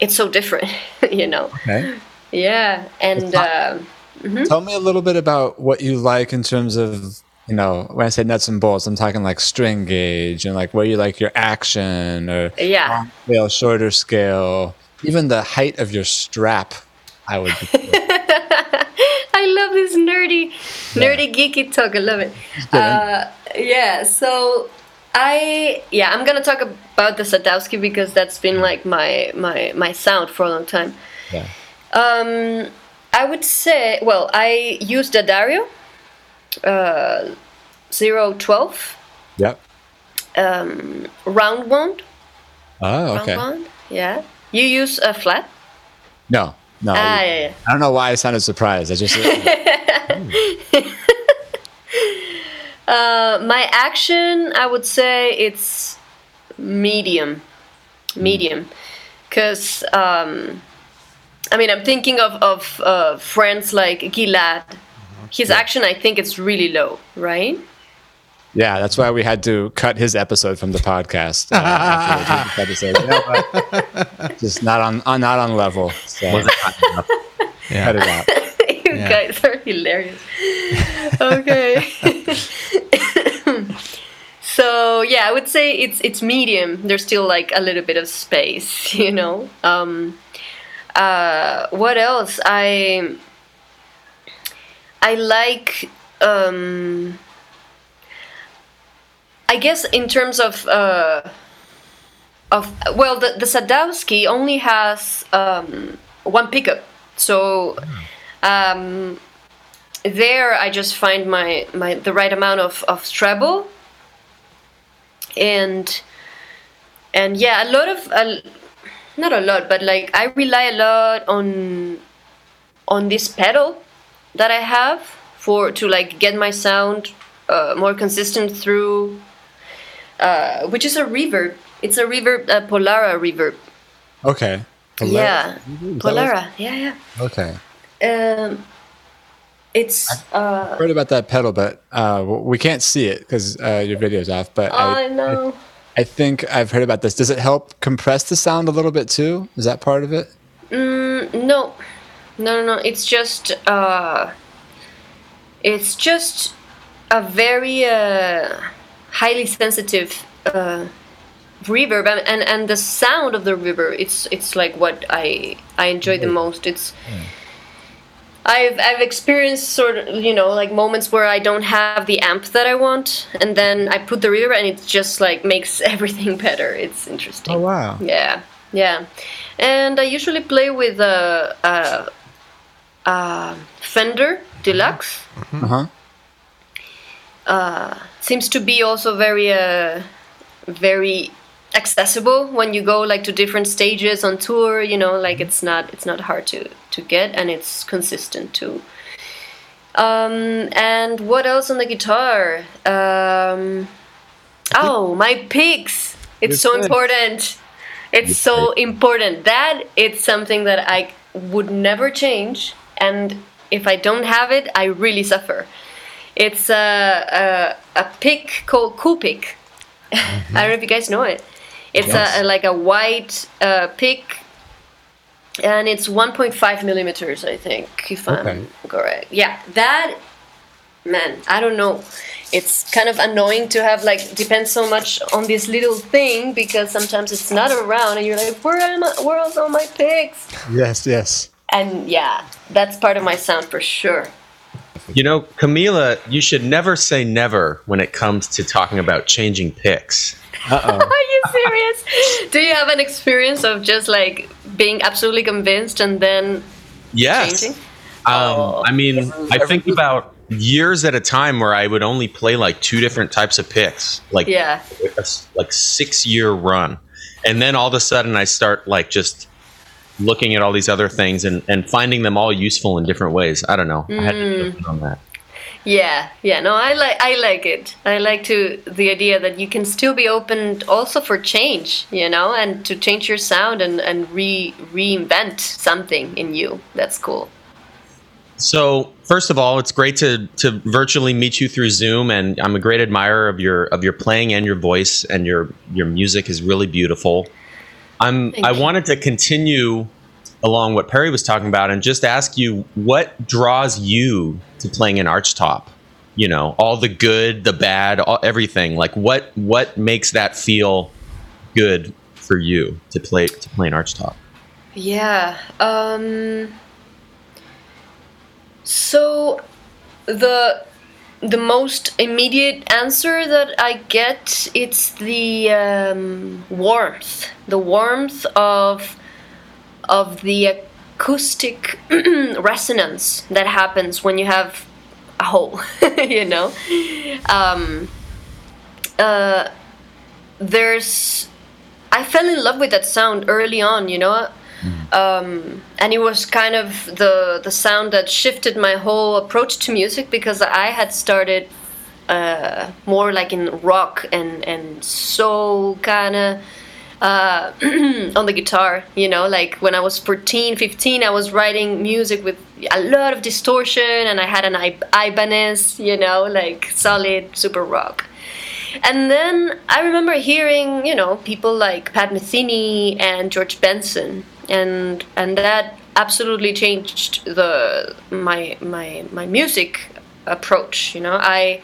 it's so different, you know. okay. Yeah, and uh, Tell me a little bit about what you like in terms of you know when I say nuts and bolts, I'm talking like string gauge and like where you like your action or Yeah. long scale, shorter scale, even the height of your strap. I would. I love this nerdy, nerdy geeky talk. I love it. Uh, yeah, so I yeah I'm gonna talk about the Sadowski because that's been like my my my sound for a long time. yeah. Um, I would say well I used a D'Addario, uh, zero twelve Yep. um, round wound. Oh, Round okay. Yeah. You use a flat. No, no. Ah, yeah, yeah. I don't know why I sounded surprised. I just. Uh, my action, I would say it's medium, medium, because um, I mean I'm thinking of of uh, friends like Gilad. His action, I think, it's really low, right? Yeah, that's why we had to cut his episode from the podcast. Uh, after we did this episode. You know? Just not on, on not on level. So cut it out. you guys are hilarious. okay. so yeah, I would say it's it's medium. There's still like a little bit of space, you know. Um, uh, what else? I I like. Um, I guess in terms of uh, of well, the the Sadowski only has um, one pickup, so um, there I just find my, my the right amount of, of treble and and yeah a lot of uh, not a lot but like I rely a lot on on this pedal that I have for to like get my sound uh, more consistent through uh, which is a reverb it's a reverb a Polara reverb Okay. yeah Is that Polara yeah yeah Okay. um, it's uh, Heard about that pedal, but uh, we can't see it because uh, your video's off. But I I, know. I think I've heard about this. Does it help compress the sound a little bit too? Is that part of it? No, no, no, no. It's just uh, it's just a very uh, highly sensitive uh, reverb, and, and and the sound of the reverb. It's it's like what I I enjoy the most. It's I've I've experienced sort of you know like moments where I don't have the amp that I want, and then I put the reverb, and it just like makes everything better. It's interesting. Oh wow. Yeah, yeah. And I usually play with a, a, a Fender Deluxe. Uh huh. Seems to be also very, uh, very accessible when you go like to different stages on tour. You know, like it's not it's not hard to to get, and it's consistent too. Um, and what else on the guitar? Um, oh, my picks. It's so important. It's so important. That it's something that I would never change, and if I don't have it, I really suffer. It's a a, a pick called Coolpick. I don't know if you guys know it. It's Yes. a, a like a white uh, pick, and it's 1.5 millimeters, I think, if Okay. I'm correct. Yeah, that man, I don't know. It's kind of annoying to have like depends so much on this little thing because sometimes it's not around, and you're like, where am I? Where are all my picks? Yes, yes. And yeah, that's part of my sound for sure. You know, Camila, you should never say never when it comes to talking about changing picks. Are you serious? Do you have an experience of just like being absolutely convinced and then Yes. changing? Um, Oh. I mean, I think about years at a time where I would only play like two different types of picks, like Yeah. a s- like six year run, and then all of a sudden I start like just looking at all these other things and, and finding them all useful in different ways. I don't know. I had to Mm. on that. Yeah, yeah. No, I like I like it. I like to the idea that you can still be open also for change, you know, and to change your sound and and re reinvent something in you. That's cool. So first of all, it's great to to virtually meet you through Zoom, and I'm a great admirer of your of your playing and your voice, and your your music is really beautiful. I'm Thank I you. wanted to continue along what Perry was talking about, and just ask you what draws you to playing an archtop. You know, all the good, the bad, all, everything. Like what what makes that feel good for you to play to play an archtop? Yeah. Um so the the most immediate answer that I get it's the um, warmth, the warmth of of the acoustic resonance that happens when you have a hole, you know. Um, uh, there's I fell in love with that sound early on, you know, um, and it was kind of the the sound that shifted my whole approach to music because I had started uh, more like in rock and and soul kind of uh, on the guitar, you know, like when I was 14, 15, I was writing music with a lot of distortion and I had an I- Ibanez, you know, like solid super rock. And then I remember hearing, you know, people like Pat Metheny and George Benson, and and that absolutely changed the my my my music approach. You know, I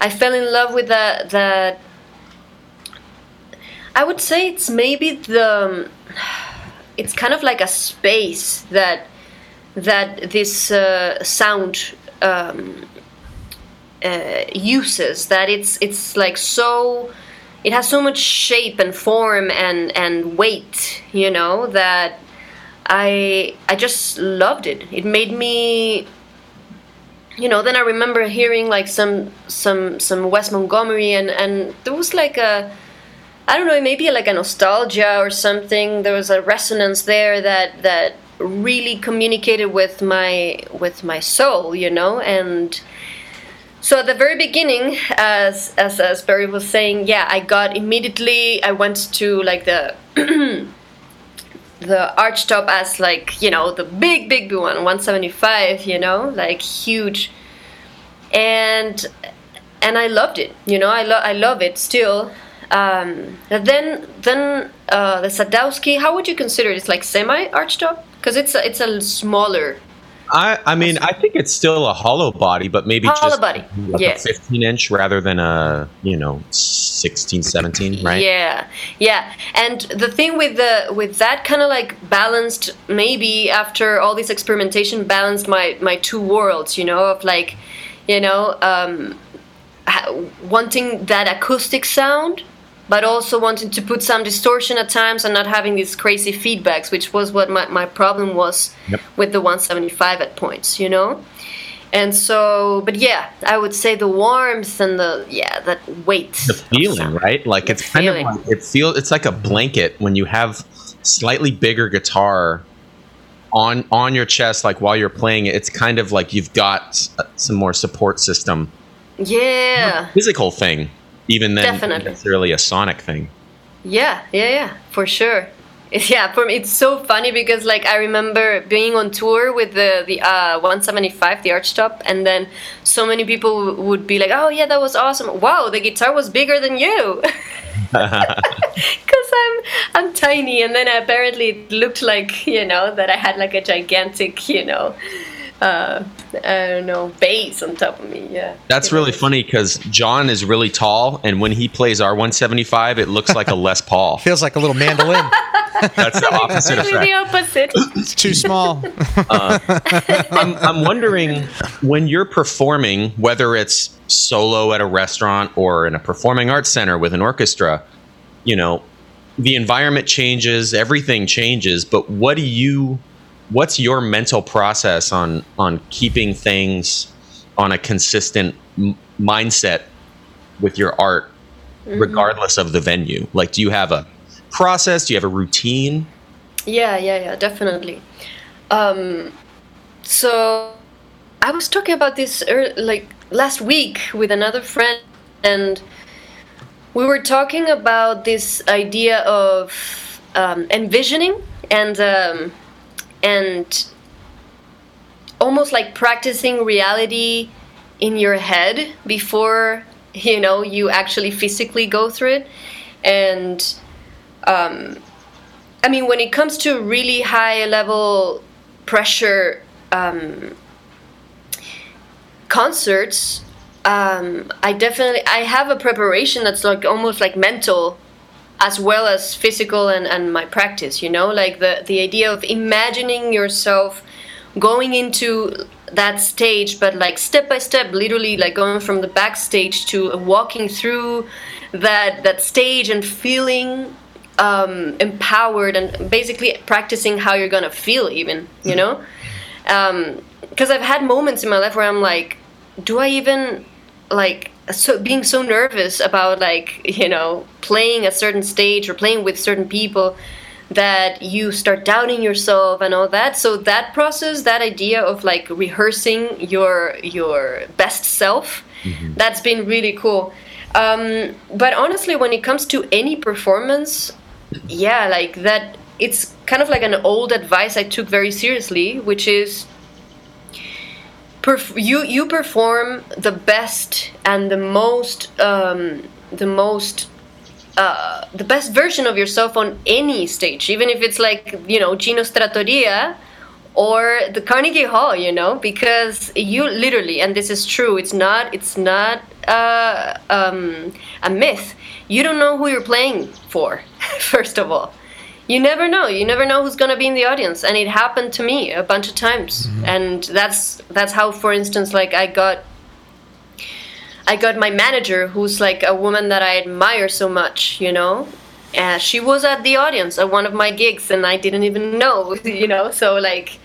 I fell in love with that that. I would say it's maybe the. It's kind of like a space that that this uh, sound um, uh, uses that it's it's like so it has so much shape and form and and weight you know that i i just loved it. It made me you know then i remember hearing like some some some wes montgomery and and there was like a i don't know maybe like a nostalgia or something. There was a resonance there that that really communicated with my with my soul you know and so at the very beginning, as as as Barry was saying, yeah, I got immediately. I went to like the the archtop as like you know the big big one, 175. You know, like huge, and and I loved it. You know, I love I love it still. Um, then then uh, the Sadowski. How would you consider it? It's like semi archtop because it's a, it's a smaller I, I mean, I think it's still a hollow body, but maybe Hollow just body, like yeah. a 15 inch rather than a, you know, 16, 17, right? Yeah, yeah. And the thing with the with that kind of like balanced, maybe after all this experimentation, balanced my my two worlds. You know, of like, you know, um, ha- wanting that acoustic sound, but also wanting to put some distortion at times and not having these crazy feedbacks, which was what my, my problem was Yep. with the 175 at points. You know. And so, but yeah, I would say the warmth and the yeah that weight. The feeling, right? Like The it's kind of like, it feels, it's like a blanket when you have slightly bigger guitar on on your chest, like while you're playing it, it's kind of like you've got some more support system, Yeah. physical thing, even than Definitely. necessarily a sonic thing. Yeah, yeah, yeah, for sure. Yeah, for me it's so funny because like I remember being on tour with the the uh, 175, the Archtop, and then so many people would be like, "Oh yeah, that was awesome! Wow, the guitar was bigger than you." Because I'm I'm tiny, and then apparently it looked like you know that I had like a gigantic you know, uh, I don't know bass on top of me. Yeah. That's You really funny because John is really tall, and when he plays R175, it looks like a Les Paul. Feels like a little mandolin. That's the opposite Completely effect. opposite. it's too small. I'm, I'm wondering when you're performing, whether it's solo at a restaurant or in a performing arts center with an orchestra, you know, the environment changes, everything changes. But what do you, what's your mental process on on keeping things on a consistent m- mindset with your art, regardless of the venue? Like, do you have a process? Do you have a routine? Yeah, yeah, yeah, definitely. Um, so I was talking about this like last week with another friend, and we were talking about this idea of um, envisioning and um, and almost like practicing reality in your head before you know you actually physically go through it. And um, I mean, when it comes to really high level pressure um, concerts, um, I definitely I have a preparation that's like almost like mental as well as physical and, and my practice, you know, like the, the idea of imagining yourself going into that stage, but like step by step, literally like going from the backstage to walking through that that stage and feeling um, empowered and basically practicing how you're gonna feel, even, you know, because I've had moments in my life where I'm like, do I even like so being so nervous about like you know playing a certain stage or playing with certain people that you start doubting yourself and all that. So that process that idea of like rehearsing your your best self that's been really cool. Um, but honestly when it comes to any performance yeah like that it's kind of like an old advice i took very seriously which is perf- you you perform the best and the most um, the most uh, the best version of yourself on any stage, even if it's like you know Gino Trattoria or the Carnegie Hall, you know, because you literally, and this is true, it's not it's not uh, um, a myth. You don't know who you're playing for, first of all you never know. You never know who's going to be in the audience and it happened to me a bunch of times. Mm-hmm. And that's that's how for instance like i got i got my manager who's like a woman that i admire so much you know? And she was at the audience at one of my gigs and i didn't even know you know? So like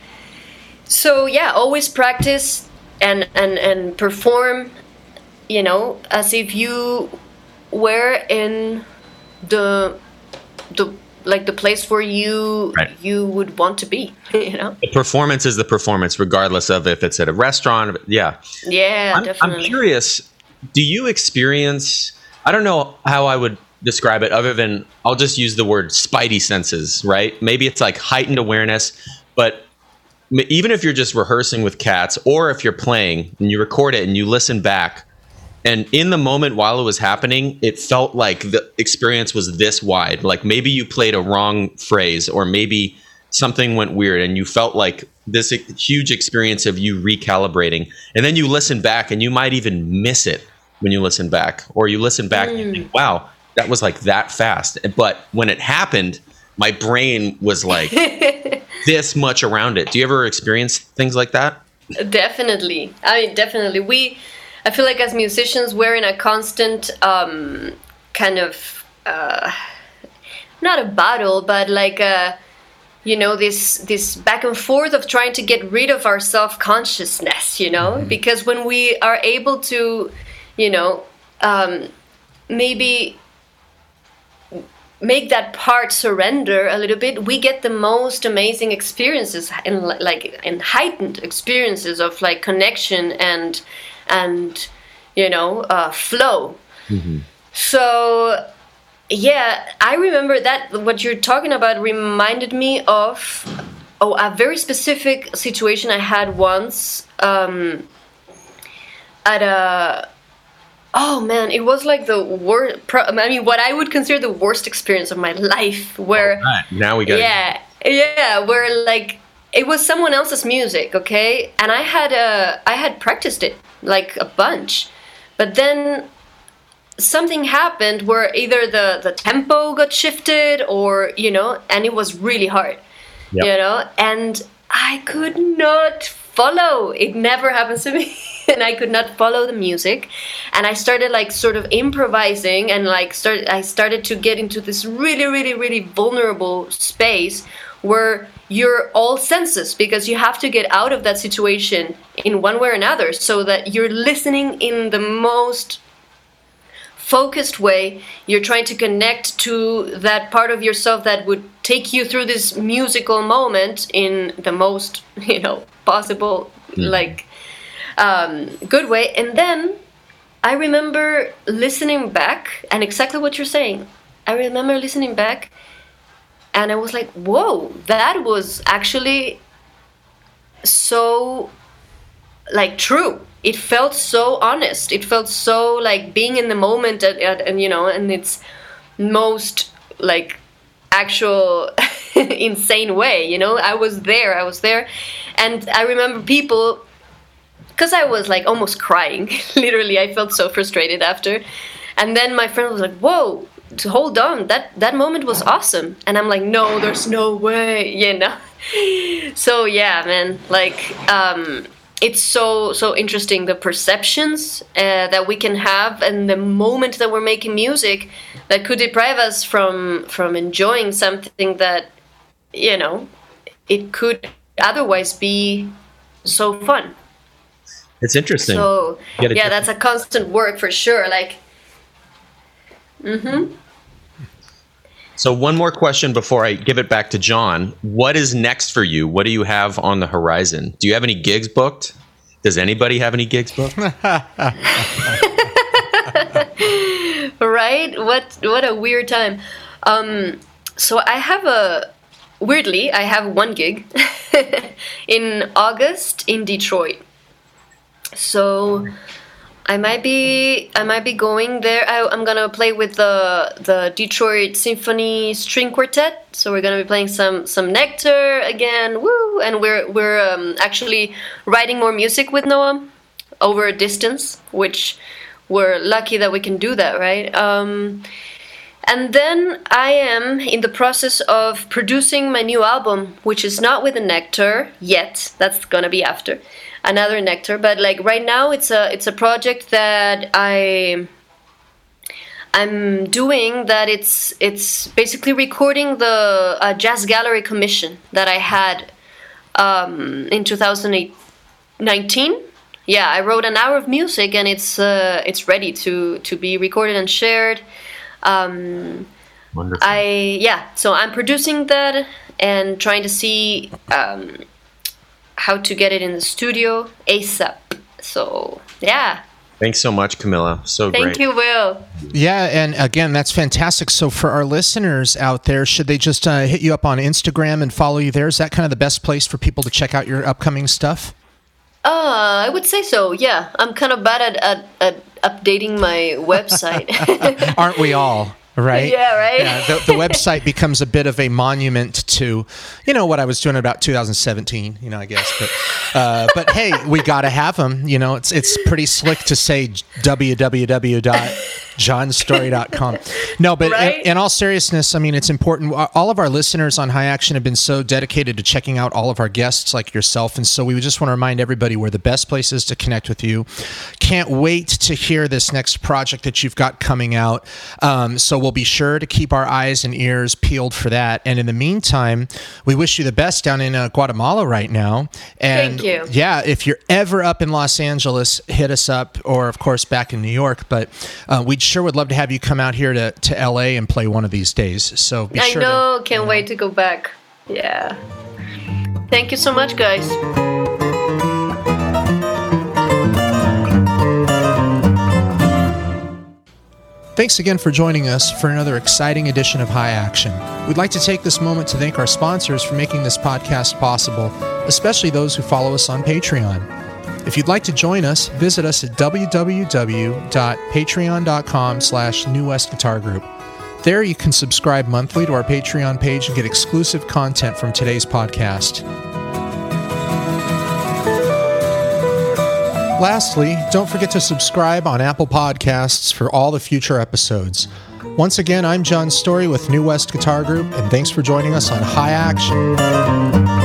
so yeah always practice and and and perform you know as if you were in the the like the place where you Right. you would want to be you know The performance is the performance, regardless of if it's at a restaurant. Yeah. yeah I'm, I'm curious. Do you experience? I don't know how I would describe it, other than I'll just use the word spidey senses. Right? Maybe it's like heightened awareness, but even if you're just rehearsing with cats, or if you're playing and you record it and you listen back, and in the moment while it was happening, it felt like the experience was this wide. Like maybe you played a wrong phrase, or maybe something went weird, and you felt like this huge experience of you recalibrating. And then you listen back, and you might even miss it when you listen back, or you listen back and you think, mm. "Wow, that was like that fast." But when it happened, my brain was like this much around it. Do you ever experience things like that? definitely i mean definitely we i feel like as musicians we're in a constant um kind of uh not a battle but like a you know this this back and forth of trying to get rid of our self-consciousness you know? Because when we are able to you know um maybe make that part surrender a little bit, we get the most amazing experiences and like and heightened experiences of like connection and and you know uh, flow. So yeah, I remember that what you're talking about reminded me of oh a very specific situation I had once um, at a oh man it was like the worst i mean what i would consider the worst experience of my life where Right, now we got yeah yeah where like it was someone else's music okay? And i had uh i had practiced it like a bunch. But then something happened where either the the tempo got shifted or you know and it was really hard Yep. you know? And i could not follow. It never happens to me. And i could not follow the music. And i started like sort of improvising and like started i started to get into this really really really vulnerable space where you're all senses because you have to get out of that situation in one way or another so that you're listening in the most focused way. You're trying to connect to that part of yourself that would take you through this musical moment in the most you know possible like um, good way. And then i remember listening back and exactly what you're saying. I remember listening back and i was like whoa that was actually so like true. It felt so honest. It felt so like being in the moment and, and, and you know and its most like actual insane way you know? I was there i was there. And i remember people because i was like almost crying literally. I felt so frustrated after. And then my friend was like whoa hold on that that moment was awesome. And i'm like no there's no way you know? So yeah man like um it's so so interesting the perceptions uh, that we can have and the moment that we're making music that could deprive us from from enjoying something that you know it could otherwise be so fun. It's interesting. so yeah that's a constant work for sure like So one more question before I give it back to John. What is next for you? What do you have on the horizon? Do you have any gigs booked? Does anybody have any gigs booked? right what what a weird time um so i have a weirdly i have one gig in august in detroit so i might be i might be going there. I, i'm gonna play with the the detroit symphony string quartet. So we're gonna be playing some some nectar again. Woo! And we're we're um, actually writing more music with Noam over a distance which we're lucky that we can do that right? Um, and then I am in the process of producing my new album, which is not with the Nectar yet. That's gonna be after another Nectar. But like right now, it's a it's a project that I I'm doing. That it's it's basically recording the uh, Jazz Gallery commission that I had um, in 2019. Yeah, I wrote an hour of music, and it's uh, it's ready to to be recorded and shared. Um, Wonderful. I yeah, so I'm producing that and trying to see um, how to get it in the studio ASAP. So yeah, Thanks so much, Camila. So thank great. you, Will. Yeah, and again, that's fantastic. So, for our listeners out there, should they just uh, hit you up on Instagram and follow you there? Is that kind of the best place for people to check out your upcoming stuff? Uh, I would say so. Yeah, I'm kind of bad at at, at updating my website. Aren't we all? Right? Yeah, right? Yeah, the, the website becomes a bit of a monument to, you know, what I was doing about 2017, you know, I guess. But, uh, but hey, we got to have them. You know, it's it's pretty slick to say www.johnstorie.com. No, but in- in, all seriousness, I mean, it's important. All of our listeners on High Action have been so dedicated to checking out all of our guests like yourself. And so we just want to remind everybody where the best place is to connect with you. Can't wait to hear this next project that you've got coming out. Um, so we'll be sure to keep our eyes and ears peeled for that. And in the meantime, we wish you the best down in uh, Guatemala right now. And Thank you. yeah, if you're ever up in Los Angeles, hit us up, or of course back in New York. But uh, we sure would love to have you come out here to, to LA and play one of these days. So be. I sure know. to. Can't wait to go back. Yeah. Thank you so much, guys. Thanks again for joining us for another exciting edition of High Action. We'd like to take this moment to thank our sponsors for making this podcast possible, especially those who follow us on Patreon. If you'd like to join us, visit us at www.patreon.com slash New West Guitar Group. There you can subscribe monthly to our Patreon page and get exclusive content from today's podcast. Lastly, don't forget to subscribe on Apple Podcasts for all the future episodes. Once again, I'm John Storie with New West Guitar Group, and thanks for joining us on High Action.